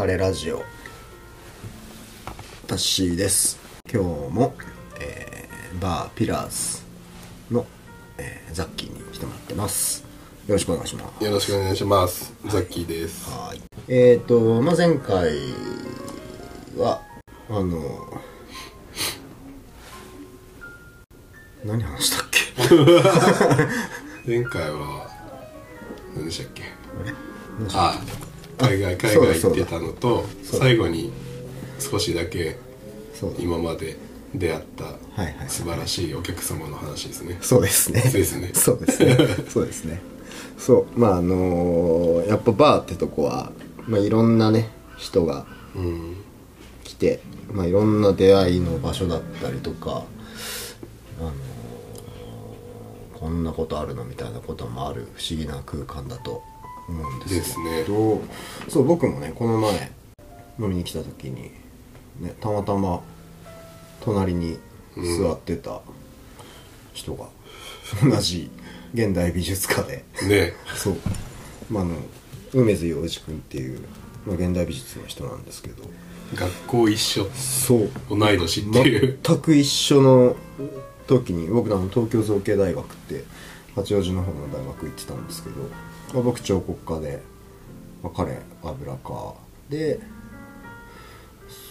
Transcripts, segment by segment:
彼ラジオ。タッシーです。今日も、えーバーピラーズの、えーザッキーに来てもらってます。よろしくお願いします。よろしくお願いします。ザッキーです。はい。えっ、ー、と、まあ、前回はあの何話したっけ？前回は、何でしたっけ？何でした？っあ、海外、海外行ってたのと、最後に少しだけ今まで出会った素晴らしいお客様の話ですね。そうですね。そうですねそうですね。そうですね。そう。まああのーやっぱバーってとこは、まあいろんなね、人がうん。来て、まあいろんな出会いの場所だったりとか、あのーこんなことあるのみたいなこともある不思議な空間だと思うんですけど、ねそう、僕もね、この前飲みに来た時に、ね、たまたま隣に座ってた人が、同じ現代美術家で、ね。そう、まあ、あの梅津洋二君っていう、まあ、現代美術の人なんですけど。学校一緒、そう。同い年っていう。全く一緒の時に僕あの東京造形大学って八王子の方の大学行ってたんですけど、まあ、僕彫刻家で、まあ、彼油家で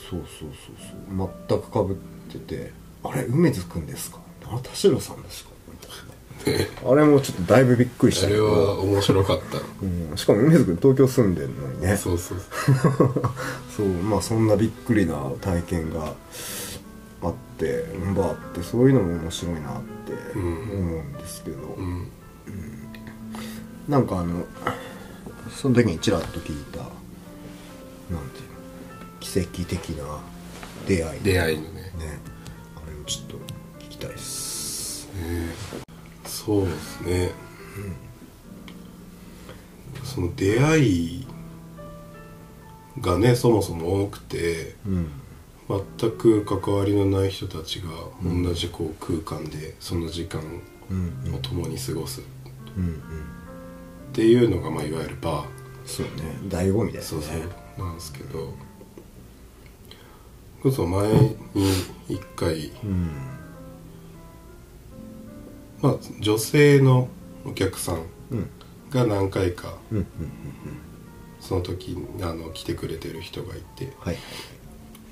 そうそうそうそう全くかぶってて「あれ梅津君ですか?」「あ田代さんですか?」あれもちょっとだいぶびっくりしたあれは面白かった。うん、しかも梅津君東京住んでるのにねそうそうそう。そうまあそんなびっくりな体験があってバーってそういうのも面白いなって思うんですけど、うん。なんかあのその時にちらっと聞いたなんていうの奇跡的な出会い。出会いのね。ね。あれをちょっと聞きたいです。ね。そうですね、その出会いがねそもそも多くてうん全く関わりのない人たちが同じこう空間でその時間うんを共に過ごす。っていうのが、まあ、いわゆるバー。そうね。醍醐味だよね。そうそう。なんですけど。こそ前に一回、うん。まあ、女性のお客さんうん。が何回かその時にあの来てくれてる人がいて。はい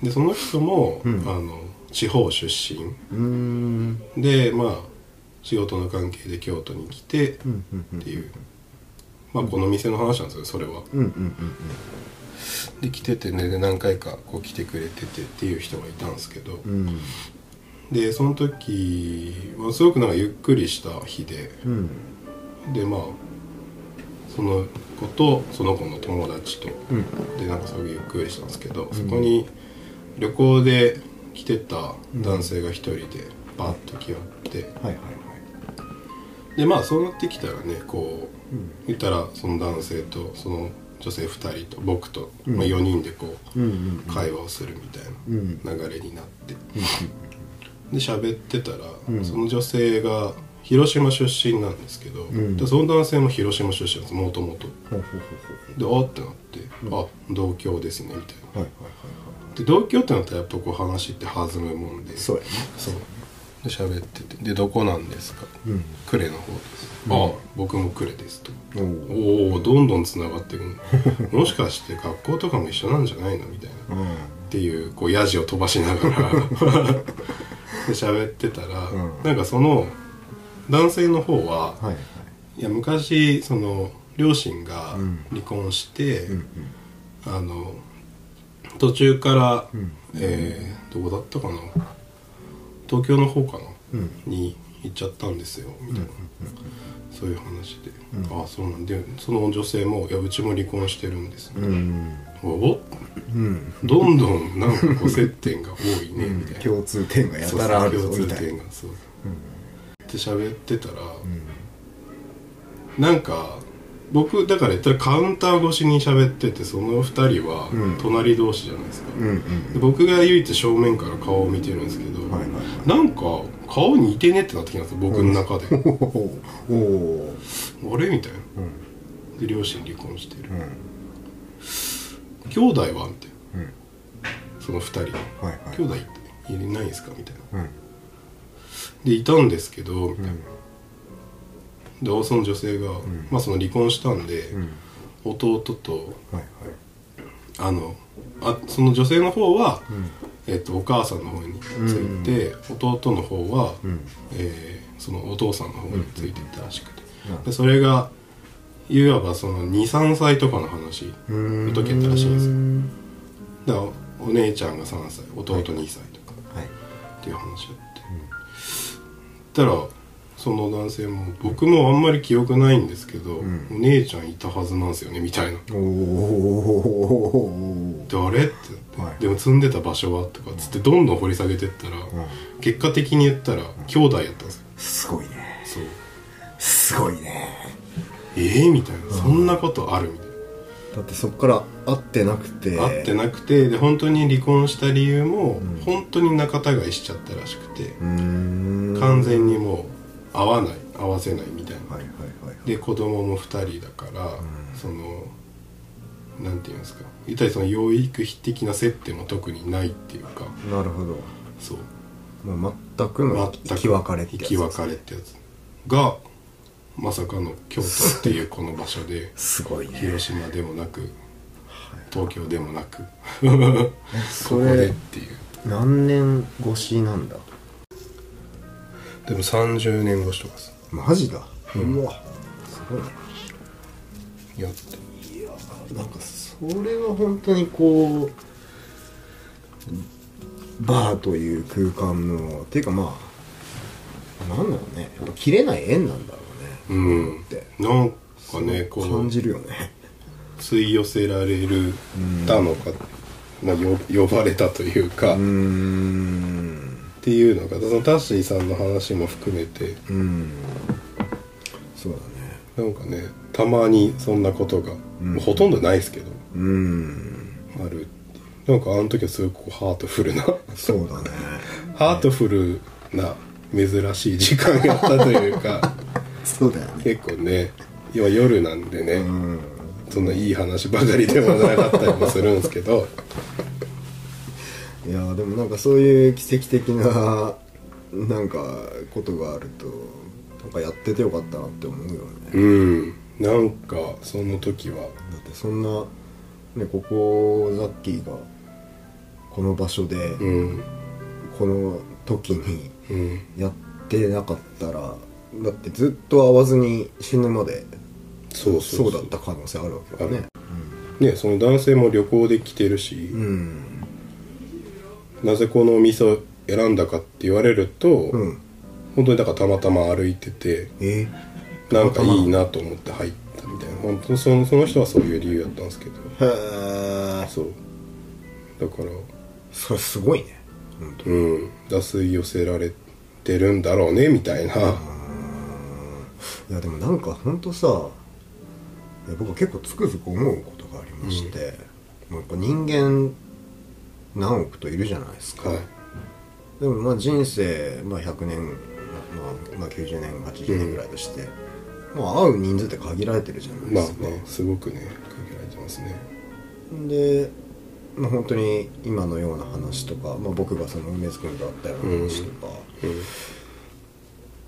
でその人も、うん。あの地方出身。うーん。でまあ仕事の関係で京都に来てうんうんうん。っていう、まあこの店の話なんですよそれは。うんうんうんで来ててねで何回かこう来てくれててっていう人がいたんですけど、うん。うんでその時はすごくなんかゆっくりした日で。うん。でまあその子とその子の友達と。うん。でなんかすごくゆっくりしたんですけど、そこに旅行で来てた男性が一人でバーッと来よって、はいはいはい。でまあそうなってきたらねこう、うん。言ったらその男性とその女性2人と僕と、うん。まあ、4人でこう、うんうん会話をするみたいうん。な流れになって、で喋ってたら、うん。その女性が広島出身なんですけど、ん。でその男性も広島出身なんですもともとほうほうほう。ほであってなって、あ同郷ですねみたいな。うはいはいはいで同居ってなったらやっぱこう話って弾むもんで。そうやね。そう。で喋ってて「でどこなんですか?」うん。呉の方です」あ。あ僕も呉です」と。おおおおどんどんつながっていくの。もしかして学校とかも一緒なんじゃないの？みたいな。っうん。ていうこうヤジを飛ばしながら。で喋ってたら、うん。なんかその男性の方は、はいはい。いや昔その両親がうん。離婚して、うん。あの途中から、うん。えーどこだったかな？東京の方かな、うん。に行っちゃったんですよみたいな、そういう話で、うん。ああそうなんでその女性も「いやうちも離婚してるんです」うん。うんおお？うん。どんどんなんかこう接点が多いねみたいな。共通点がやたらあるぞそうそう共通みたいな。点がそう。って喋ってたら、うん。なんか僕だから言ったらカウンター越しに喋っててその2人はうん。隣同士じゃないですか、うんうんで僕が唯一正面から顔を見てるんですけど、はいはいはい。なんか顔似てねってなってきたんですよ僕の中で、おおおあれみたいな。うん。で両親離婚してる、うん。今兄弟は?」みたいなうん。その2人。はいはい。兄弟っていないんですかみたいな。うん。でいたんですけどみたいな、うんでその女性が、まあその離婚したんで、うん。弟とはいはい。あのあその女性の方は、うん。えっとお母さんの方について、弟の方は、うん。えーそのお父さんの方についてたらしくて、うんでそれがいわばその23歳とかの話の時やったらしいんですよ。だからお姉ちゃんが3歳弟2歳とかはいっていう話やって、たらその男性も僕もあんまり記憶ないんですけど、ん。お姉ちゃんいたはずなんですよねみたいな。おお誰？って言って、はい。でも住んでた場所は？とかっつってどんどん掘り下げてったら、結果的に言ったら兄弟やったんですよ。すごいね。そう。すごいね。ええみたいな。そんなことあるみたいだってそっから会ってなくて。な、会ってなくてで本当に離婚した理由も、本当に仲違いしちゃったらしくて、うーん。完全にもう会わない会わせないみたいな、はいはいはいで子供も2人だから、そのなんていうんですか。言ったらその養育費的な接点も特にないっていうか。なるほど。そう。もう全くの生き別れってやつ。生き別れってやつがまさかの京都っていうこの場所で すごいね。広島でもなく東京でもなく こそこでっれていう。何年越しなんだ？でも30年越しとかさマジだ。うわ。すごいねやっていやなんかそれは本当にこうバーという空間のっていうかまあなんだろうね。やっぱ切れない縁なんだろうね。うん。ってなんかねこう感じるよね。吸い寄せられるたのか、まあ、よ呼ばれたというか、うーっんていうのがそのタッシーさんの話も含めて。うん。そうだね。なんかねたまにそんなことが、もうほとんどないですけど。うん。あるなんかあの時はすごくハートフルな。そうだね。ハートフルな珍しい時間やったというか。そうだよね。結構ね今夜なんでね、うん。そんないい話ばかりでもなかったりもするんですけどいやでもなんかそういう奇跡的な なんかことがあるとなんかやっててよかったなって思うよね。うん。なんかその時は。だってそんなねここザッキーがこの場所で、うんこの時にうん。やってなかったらだってずっと会わずに死ぬまでそうそうそう。だった可能性あるわけだね。ねその男性も旅行で来てるし、うんなぜこのお店を選んだかって言われると、うん。本当にだからたまたま歩いててえ？なんかいいなと思って入ったみたいな。本当にそのその人はそういう理由やったんですけど。へえそう。だから。それすごいね。本当うん。脱水寄せられてるんだろうねみたいな。いやでもなんかほんとさいや僕は結構つくづく思うことがありまして、もうやっぱ人間何億といるじゃないですか、はい。でもまあ人生、まあ、100年、まあまあ、90年80年ぐらいとして、まあ会う人数って限られてるじゃないまあですか、ねすごくね限られてますね。で、まあ、本当に今のような話とか、まあ、僕がその梅津君と会ったような話とか、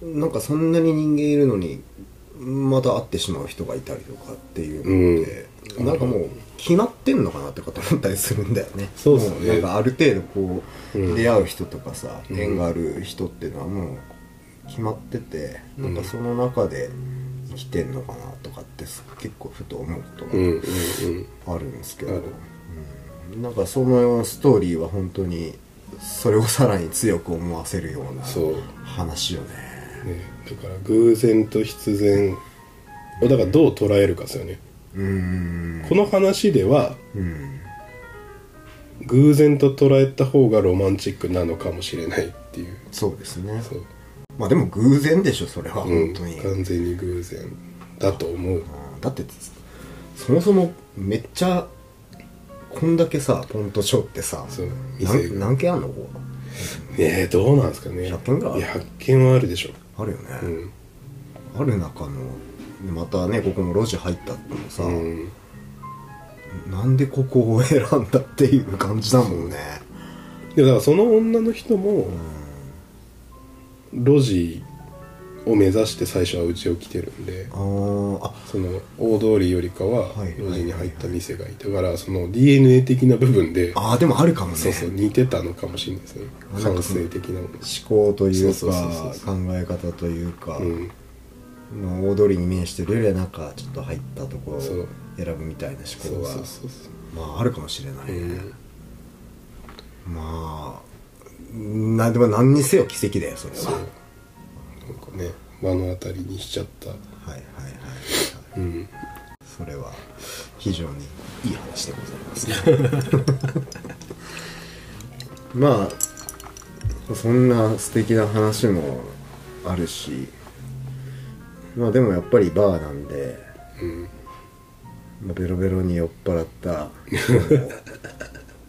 なんかそんなに人間いるのにまた会ってしまう人がいたりとかっていうのって、うん。なんかもう決まってんのかなってこと思ったりするんだよね。そうっすね。もなんかある程度こう、うん。出会う人とかさうん。縁がある人っていうのはもう決まってて、なんかその中で生きてんのかなとかって結構ふと思うことがうんうんうん。あるんですけど、ある。うん。なんかそのストーリーは本当にそれをさらに強く思わせるようなそう。話よね。ね。だから偶然と必然をだからどう捉えるかですよねうーん。この話ではうん偶然と捉えた方がロマンチックなのかもしれないっていう。そうですね。そう、まあでも偶然でしょそれはうん。本当に、完全に偶然だと思う。うんだってそもそもめっちゃこんだけさポントショーってさそう。何何件あんの？こねえどうなんですかね。100件ぐらいある？いや100件はあるでしょ。こあるよね、うん。ある中のでまたねここも路地入ったってもさ、うん。なんでここを選んだっていう感じだもんね。でだからその女の人も路地を目指して最初はうちを来てるんであその大通りよりかははい路地に入った店がいてだからその DNA 的な部分であーでもあるかもね。そうそう似てたのかもしれないですね。感性的な思考というか考え方というか、うんまあ大通りに面してるよりはなんかちょっと入ったところを選ぶみたいな思考がまああるかもしれないね、うんまあなんでも何にせよ奇跡だよそれそう。はなんかね目の当たりにしちゃった。はいはいはい、はい、うん。それは非常にいい話でございます。ね まあそんな素敵な話もあるしまあでもやっぱりバーなんで、うん。まあ、ベロベロに酔っ払った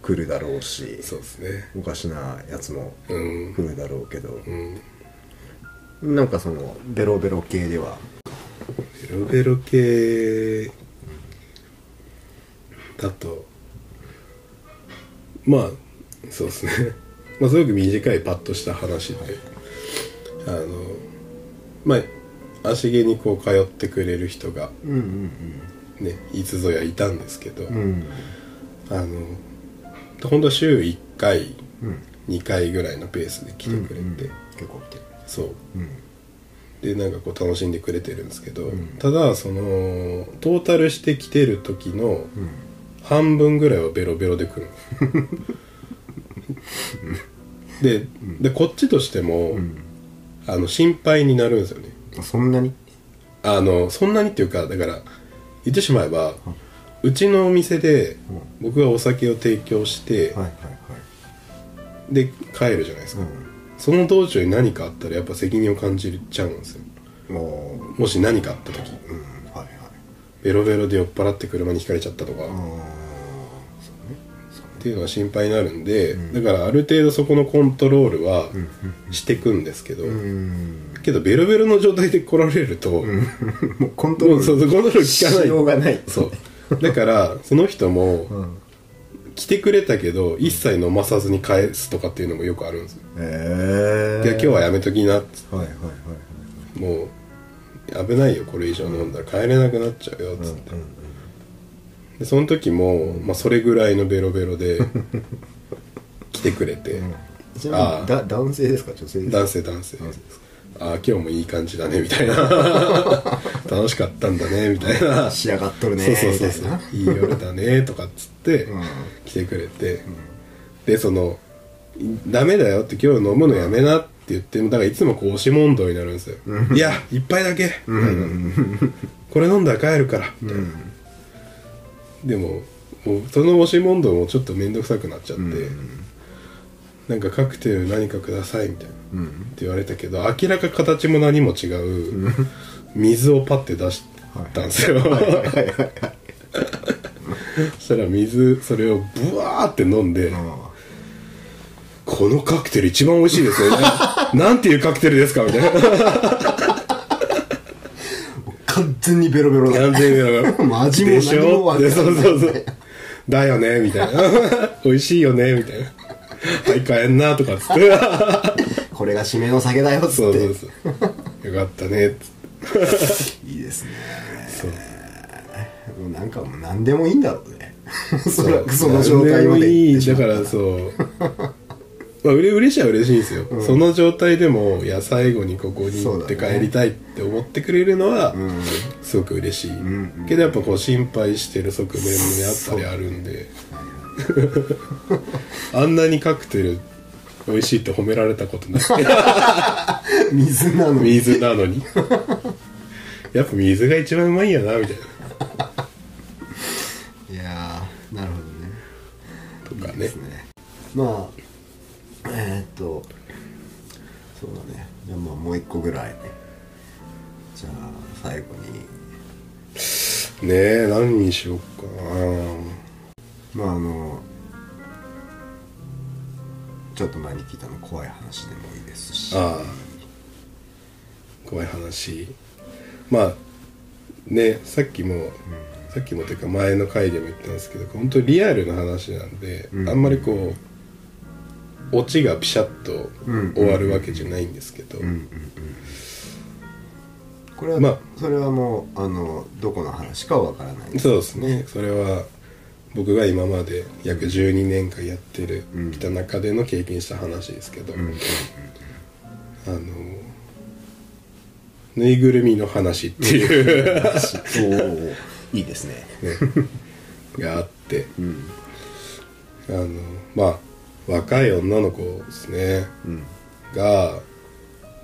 来るだろうし そうですね。おかしなやつもうん。来るだろうけど、うん。なんかそのベロベロ系では。ベロベロ系だと まあそうですね。まあすごく短いパッとした話であのまあ足毛にこう通ってくれる人がうんうんねいつぞやいたんですけど、うん。うんあの本当は週1回うん。2回ぐらいのペースで来てくれて、うんうん結構来てる。そう。うん。でなんかこう楽しんでくれてるんですけど、ん。ただそのトータルして来てる時のうん。半分ぐらいはベロベロで来る ででこっちとしても、うん。あの心配になるんですよねそんなに？あのそんなにっていうかだから言ってしまえば、うちのお店で僕がお酒を提供して、はいはいはい。で帰るじゃないですか、その道中に何かあったらやっぱ責任を感じちゃうんですよ。もし何かあった時。うん。はいはい。ベロベロで酔っ払って車にひかれちゃったとか、っていうのが心配になるんで、だからある程度そこのコントロールはしてくんですけど、うんけどベロベロの状態で来られると、もうコントロールもうそうコントロール効かしない。ようがない。そう。だからその人もうん来てくれたけど一切飲まさずに返すとかっていうのもよくあるんですよ、ええ今日はやめときなっつって。はいはいはいもう危ないよこれ以上飲んだら帰れなくなっちゃうよっつって、でその時も、まあ、それぐらいのベロベロで 来てくれて、ちなみにあーだ男性ですか？女性ですか？男性男性ああ今日もいい感じだねみたいな。楽しかったんだねみたいな。仕上がっとるねそうそうそういな。いい夜だねとかっつってうん。来てくれて、でその「ダメだよ」って今日飲むのやめなって言ってだからいつもこう押し問答になるんですよ「いや一杯だけ」みたいなこれ飲んだら帰るから」みたいな、でももうその押し問答もちょっと面倒くさくなっちゃって、なんかカクテル何かくださいみたいな、って言われたけど明らか形も何も違う水をパッて出したんですよ、そしたら水それをブワーって飲んで、このカクテル一番美味しいですよね。なんていうカクテルですかみたいな。完全にベロベロだ。完全にベロベロ。も味もでしょ？そうそうそう。だよねみたいな。美味しいよねみたいな。はい帰んなとかっつってこれが締めの酒だよっつそうそうそう。よかったね。っつっていいですね。そう。もうなんかもう何でもいいんだろうね。そそうその状態までいい行ってしまっただからそう。まあうれ嬉しいは嬉しいんですよ、その状態でもいや最後にここに行ってそうだね。帰りたいって思ってくれるのは、ん。すごく嬉しい、んけどやっぱこう心配してる側面もねあったりあるんで。あんなにカクテル美味しいって褒められたことない。水なのに。水なのに。やっぱ水が一番うまいんやなみたいいやーなるほどね。なとかね。ね。まあえー、っとそうだね。じゃあまあもう一個ぐらいね。じゃあ最後に。ねえ何にしようかな。まああのちょっと前に聞いたの怖い話でもいいですし。ああ。怖い話？まあねさっきもさっきもというか前の回でも言ったんですけど本当にリアルな話なんで、うん。あんまりこうオチがピシャッと終わるわけじゃないんですけど、うんうんうん。これは、まあ。それはもうあのどこの話かわからない。そうですね。それは僕が今まで約12年間やってる、うん。きた中での経験した話ですけど、うんうんあのぬいぐるみの話っていう おおいいですねがあってうん。あのまあ若い女の子ですね。うん。が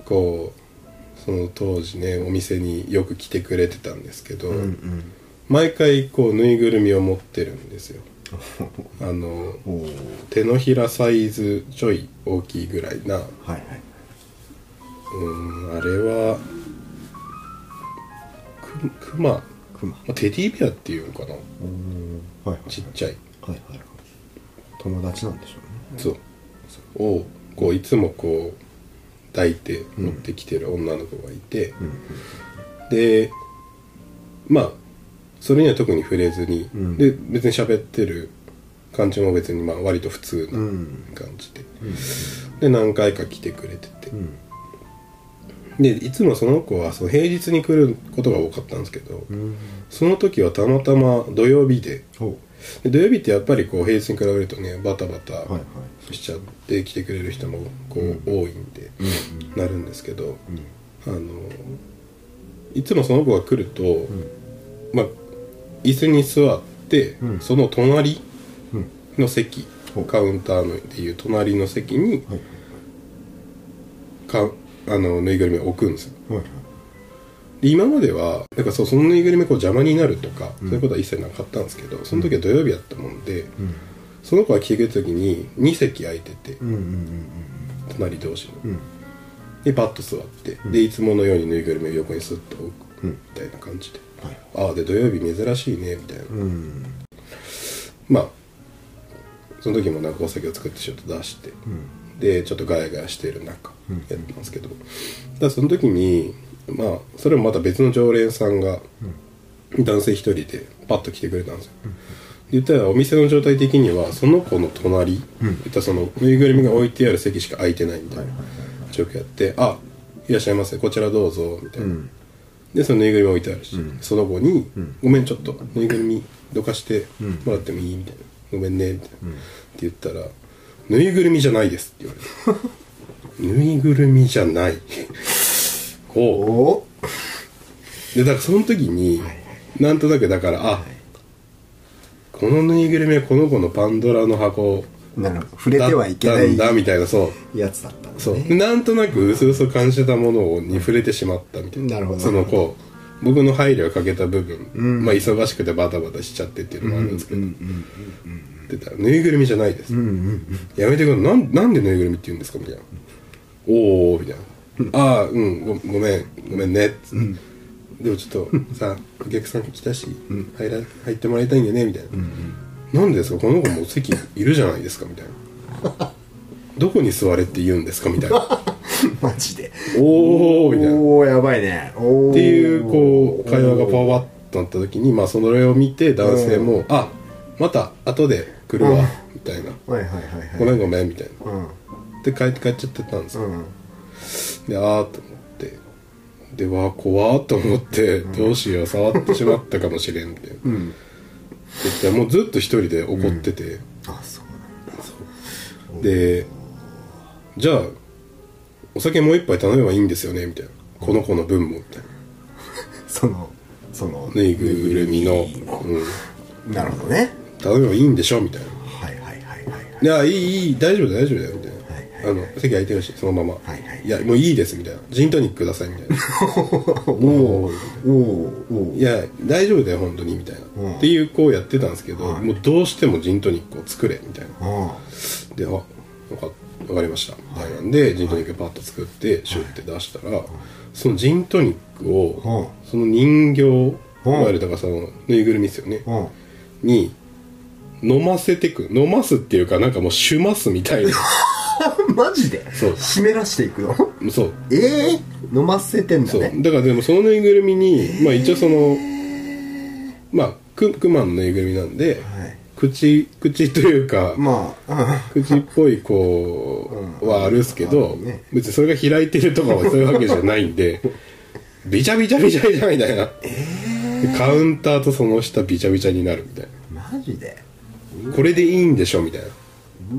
こうその当時ねお店によく来てくれてたんですけど、うんうん毎回こうぬいぐるみを持ってるんですよ。あの手のひらサイズちょい大きいぐらいな。はいはい。うんあれはくクマ、クマまあ、テディベアっていうのかな。はいはいちっちゃい。はいはいはい。友達なんでしょうね。そう。をこういつもこう抱いて持ってきてる女の子がいて、うん。でまあそれには特に触れずに、うん。で別に喋ってる感じも別にまあ割と普通なうん。感じで、で何回か来てくれてて、うん。でいつもその子はその平日に来ることが多かったんですけど、うん。その時はたまたま土曜日で。ほで土曜日ってやっぱりこう平日に比べるとねバタバタしちゃって来てくれる人もこう多いんで、なるんですけど、あのいつもその子が来ると、まあ椅子に座って、うん。その隣うん。の席、ほう。カウンターのっていう隣の席にはい。かあのぬいぐるみを置くんですよ。はいで今まではなんかそうそのぬいぐるみがこう邪魔になるとか、そういうことは一切なかったんですけどその時は土曜日やったもんで、うん。その子が来てくれた時に2席空いてて、隣同士の。でパッと座って、でいつものようにぬいぐるみを横にスッと置くうんみたいな感じで、はいああで土曜日珍しいねみたいな、まあその時もなんかお酒を作ってちょっと出して、でちょっとガヤガヤしてる中やってますけど、ただその時にまあそれもまた別の常連さんが男性一人でパッと来てくれたんですよ、言ったらお店の状態的にはその子の隣、言ったそのぬいぐるみが置いてある席しか空いてないみたいな状況やって「あいらっしゃいませこちらどうぞ」みたいな、うんでそのぬいぐるみ置いてあるし、その子に、ごめんちょっとぬいぐるみどかしてもらってもいい?」みたいな「ごめんね」みたいな、って言ったら「ぬいぐるみじゃないです」って言われて ぬいぐるみじゃないお。こお。うでだからその時に、なんとなくだからあ、このぬいぐるみはこの子のパンドラの箱なるほど触れてはいけなたんだいみたいなそう。やつだっそう、ね。なんとなく薄々感じてたものに触れてしまったみたいな。なるほど。そのこう僕の配慮をかけた部分、うん。まあ忙しくてバタバタしちゃってっていうのもあるんですけど、うんって言ったらぬいぐるみじゃないです、うんうんうん。やめてください。なんなんでぬいぐるみって言うんですかみたいな。おおみたいな、ああうんごごめんごめんね。っつって、でもちょっとさお客さん来たし、入ら入ってもらいたいんだよねみたいな、なんでですか？この子もう席いるじゃないですかみたいなどこに座れって言うんですかみたいな。マジで。おおみたいな。っおおやばいね。おおていうこう会話がパワッとなった時にまあそれを見て男性も「あまた後で来るわうん」みたいな。はいはいはい「はい。ごめんごめん」みたいな。うん。で帰って帰っちゃってたんですよ、うん。であーと思って。でわー怖ーと思ってどうしよう触ってしまったかもしれんって。言うん。ってもうずっと一人で怒ってて、あそうなんだ。でじゃあお酒もう一杯頼めばいいんですよねみたいな。この子の分もみたいな。そのそのぬいぐるみの、うん、なるほどね。頼めばいいんでしょみたいな。はいはいはいはいはい。いやいいいい大丈夫大丈夫だよみたいな、はいあの席空いてるしそのまま、はいはい。やもういいですみたいな。ジントニックくださいみたいな。おおおおいや大丈夫だよ本当にみたいな、うん。っていうこうやってたんですけど、はい。もうどうしてもジントニックを作れみたいな。あであわかわかりました。みたい。なんで、ジントニックパッと作ってシュッて出したら、そのジントニックを、はその人形、わゆるだかのぬいぐるみですよね、あに飲ませてく飲ますっていうかなんかもうしゅますみたいな。マジで？そう。湿らしていくの？そう。ええ飲ませてんだそう。ねだからでもそのぬいぐるみにまあ一応そのまあククマのぬいぐるみなんで、はい口口というか、まあ 口っぽいこうはあるっすけど、別にそれが開いてるとかはそういうわけじゃないんでビチャビチャビチャビチャみたいな、でカウンターとその下ビチャビチャになるみたいマジで？なこれでいいんでしょみたいな。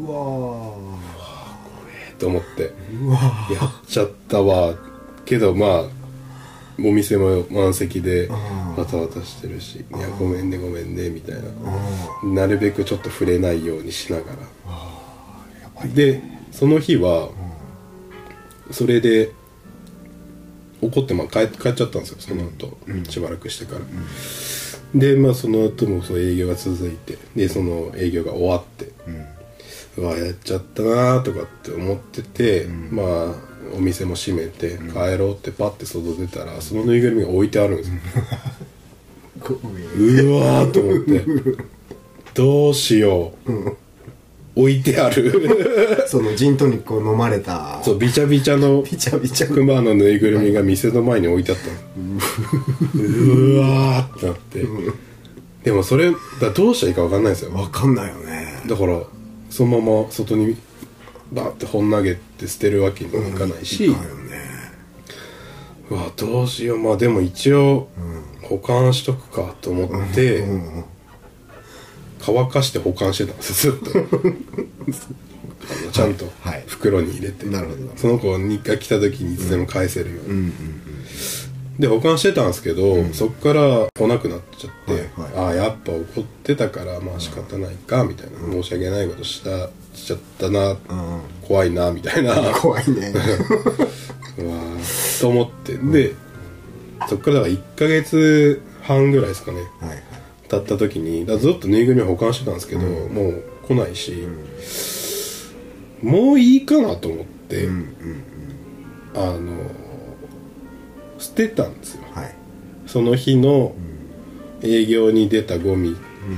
うわと思って。ーうわやっちゃったわけどまあお店も満席でバタバタしてるし「いやごめんねごめんね」みたいな。ーなるべくちょっと触れないようにしながら。でその日はそれで怒ってまあ帰帰っちゃったんですよその後、しばらくしてから、でまあその後もそう営業が続いてでその営業が終わって、うわやっちゃったなとかって思ってて、まあお店も閉めて帰ろうってパッて外出たらそのぬいぐるみが置いてあるんですよ。うわーと思って。どうしよう、置いてある。そのジントニックを飲まれた。そうビチャビチャのビチャビチャクマのぬいぐるみが店の前に置いてあったの。うわーってなって。でもそれだどうしたらいいか分かんないですよ。わかんないよね。だからそのまま外にバーって本投げて捨てるわけにもいかないし、いかんよね。うわどうしよう。まあでも一応保管しとくかと思って、乾かして保管してたんですよずっと。あのちゃんとはい袋に入れて、なるほどその子が来た時にいつでも返せるように、で保管してたんですけど、そっから来なくなっちゃって、はいああやっぱ怒ってたからまあ仕方ないかみたいな、申し訳ないことしたしちゃったな、うん怖いなみたいな。怖いね。うわーと思って。でそっからだから1ヶ月半ぐらいですかねはいはい。経った時にだずっとぬいぐるみ保管してたんですけど、もう来ないし、もういいかなと思って、あの捨てたんですよ。はい。その日の営業に出たゴミ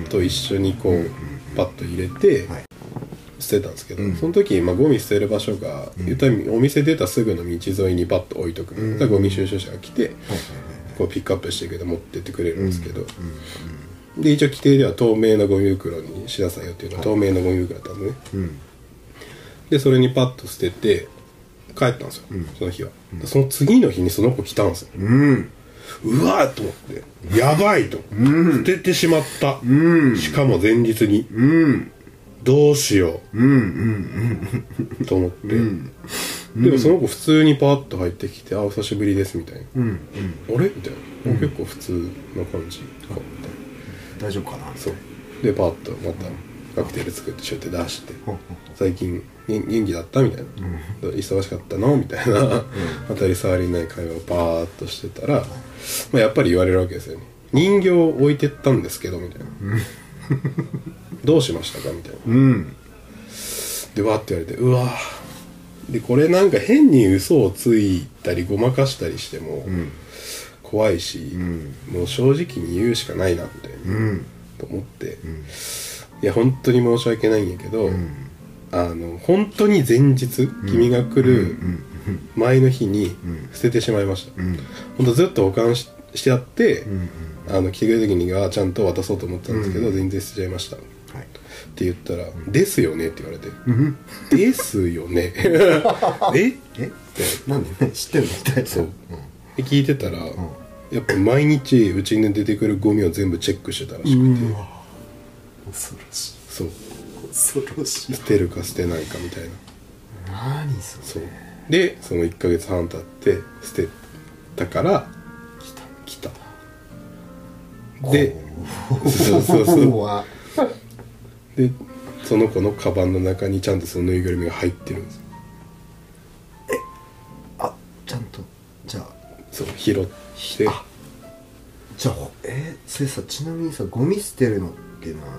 と一緒にこう、パッと入れて、はい。捨てたんですけど、その時、まあ、ゴミ捨てる場所が、言ったらお店出たすぐの道沿いにパッと置いとく、だからゴミ収集車が来て、こうピックアップしてくれて持ってってくれるんですけど、で一応規定では透明なゴミ袋にしなさいよっていうのは透明なゴミ袋だったんでね、うん。でそれにパッと捨てて帰ったんですよ、その日は、その次の日にその子来たんですよ。うん。うわーと思って。やばいと、捨ててしまった、しかも前日に。うん。どうしよう、と思って、でもその子普通にパーッと入ってきて「あお久しぶりです」みたいな「うんうん。あれ?」みたいな、結構普通な感じ。かみたいな大丈夫かな？そう。でパーッとまたカクテル作ってしょって出してほうほ「最近元元気だった?」みたいな、忙しかったの?」みたいな、当たり障りない会話をパーッとしてたら、まあ、やっぱり言われるわけですよね。人形を置いてったんですけどみたいな。どうしましたかみたいな。うん。でわーって言われてうわー。でこれなんか変に嘘をついたりごまかしたりしても怖いし、もう正直に言うしかないなみたいな、うん。と思って、いや本当に申し訳ないんやけど、あの本当に前日、君が来る前の日に捨ててしまいました、本当ずっと保管ししてあって、あの来てくれる時にはちゃんと渡そうと思ったんですけど、全然捨てちゃいました、はい。って言ったら「ですよね」って言われて「ですよね」え？え？なんで？ね知ってんの？みたいな。そう。で聞いてたら、やっぱ毎日うちに出てくるゴミを全部チェックしてたらしくて、恐ろしい。そう。恐ろしい。捨てるか捨てないかみたいな。何それ。そう。でその1ヶ月半経って捨てたから来た。でそう。そうそう怖でその子のカバンの中にちゃんとそのぬいぐるみが入ってるんです。よあちゃんとじゃあ。そう拾って。あじゃあえー、それさちなみにさゴミ捨てるのっていうのは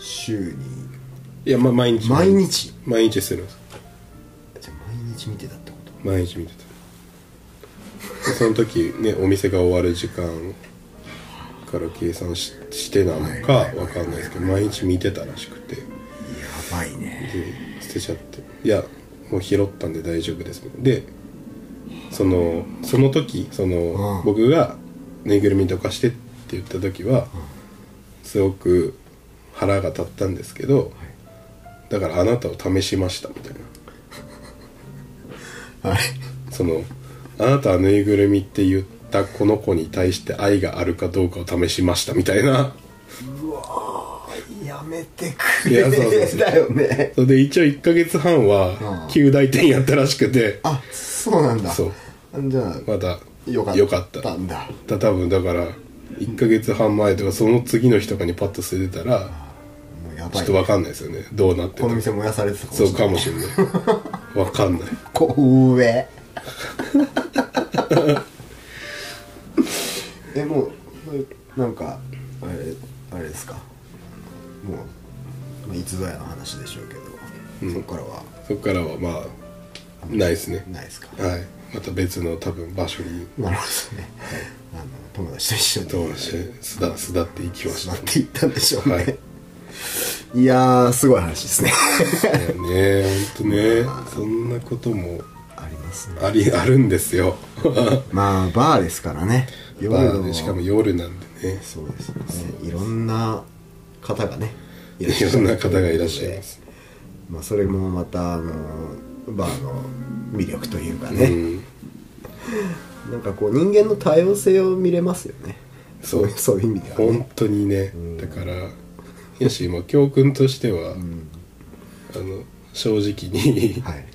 週に。いや、ま、毎日。毎日？毎日捨てるんです。じゃあ毎日見てたってこと？毎日見てた。でその時ねお店が終わる時間から計算ししてなのかわかんないですけど毎日見てたらしくて。やばいね。で捨てちゃって「いやもう拾ったんで大丈夫です」でそのその時その、うん。僕がぬいぐるみとかしてって言った時は、すごく腹が立ったんですけど、だからあなたを試しましたみたいな。はい。そのあなたはぬいぐるみって言ったこの子に対して愛があるかどうかを試しましたみたいな。やめてくいやれそうそうそう。だよね。それで一応1ヶ月半はうん。9大点やったらしくて。あそうなんだ。そう。じゃあまだよかった。よかったんだ。だ多分だから1ヶ月半前とかその次の日とかにパッと捨ててたらやばいちょっと分かんないですよね。どうなってたこの店燃やされてたかもそうしれない。かもしれない。分かんない。こ上。えもうなんかあれあれですか？もう、まあ、いつぞやの話でしょうけど、そこからは。そこからはまあないですね。ないですか？はい。また別の多分場所に。なるほどね、あの友達と一緒に。どうして巣立巣立っていきました。なっていったんでしょうね、はいい、やーすごい話ですね。ね本当ねそんなこともありますね。ありあるんですよ。まあバーですからね。夜まあのねしかも夜なんでね。そうですよね。いろんな方がねいいろんな方がいらっしゃいます。まあそれもまたあのバーの魅力というかうね、ん。なんかこう人間の多様性を見れますよね。そう。そういう意味ではね。本当にね。だからやしもう教訓としては、あの正直にはい。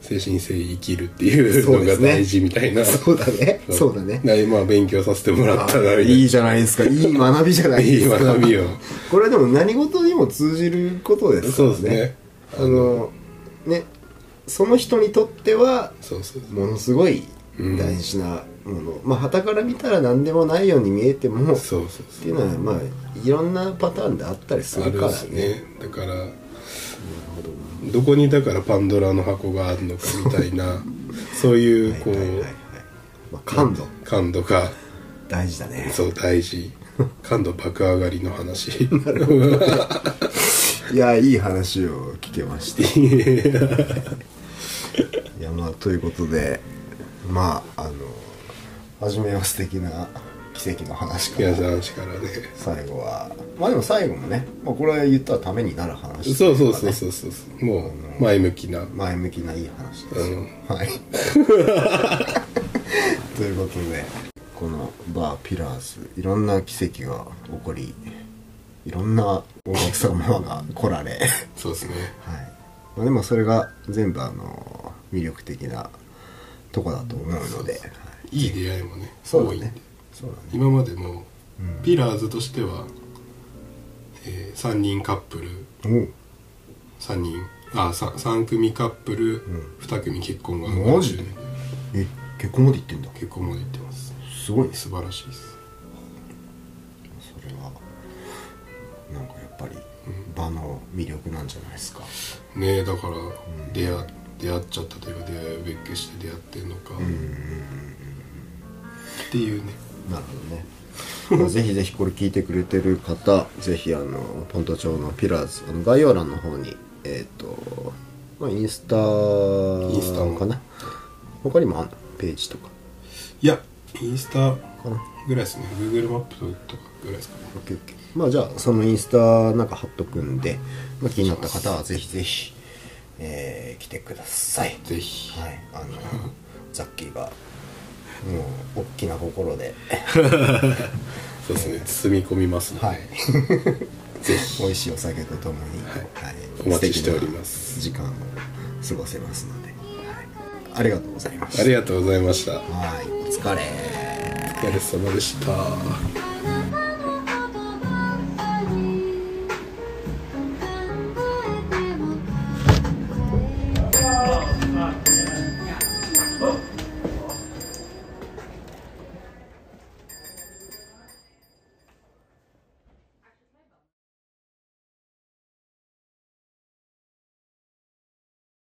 精神性生きるっていうのが大事みたいな。そうだね。そう。だね。なまあ勉強させてもらったらあいい じゃないですか。いい学びじゃないいいですか。学びをこれはでも何事にも通じることですからね。そうですね。あのねその人にとってはものすごい大事なもの、まあ旗から見たら何でもないように見えてもそうそうっていうのはまあいろんなパターンであったりすあるるからね。ね。だからどこにだからパンドラの箱があるのかみたいな そういうこうはいはいはい。はいまあ、感度。感度が。大事だね。そう大事。感度爆上がりの話。いやいい話を聞けました。いやまあということでまああの初めは素敵な奇跡の話から。皆さんしからね。最後は。まあでも最後もね、まあ、これは言ったらためになる話そうそうそうそうそうそう。もう前向きな。前向きないい話ですよ、うん。はい。ということでこのバーピラーズいろんな奇跡が起こりいろんなお客様が来られ。そうですね。はい。まあ、でもそれが全部あの魅力的なとこだと思うので、はいいい出会いもねそうだね。多い。んでそうだね。今までもピラーズとしては、え3人カップルおう。3人あさ3組カップル、ん。2組結婚がマジで？え結婚まで行ってんだ。結婚まで行ってます。すごいね。素晴らしいです。それはなんかやっぱり場の魅力なんじゃないですか。ねえだから出会,、出会っちゃったというか出会いを別居して出会ってんのか、っていうね。なるほどね。まあぜひぜひこれ聞いてくれてる方ぜひあのポント町のピラーズあの概要欄の方にえっ、とまあインスタインスタも。かな？他にもあんの？ページとか。いやインスタかな？ぐらいですね。Google マップとかぐらいですかね。オッケーオッケー。まあじゃあそのインスタなんか貼っとくんで、まあ、気になった方はぜひぜひ、えー来てください。ぜひ。はい。あの ザッキーがもう大きな心で。そうですね。包み込みますので、はい。ぜひ。美味しいお酒とともに、はい。お待ちしております。時間を過ごせますので、はい、ありがとうございました。ありがとうございました。おはい。お疲れ。疲れ様でした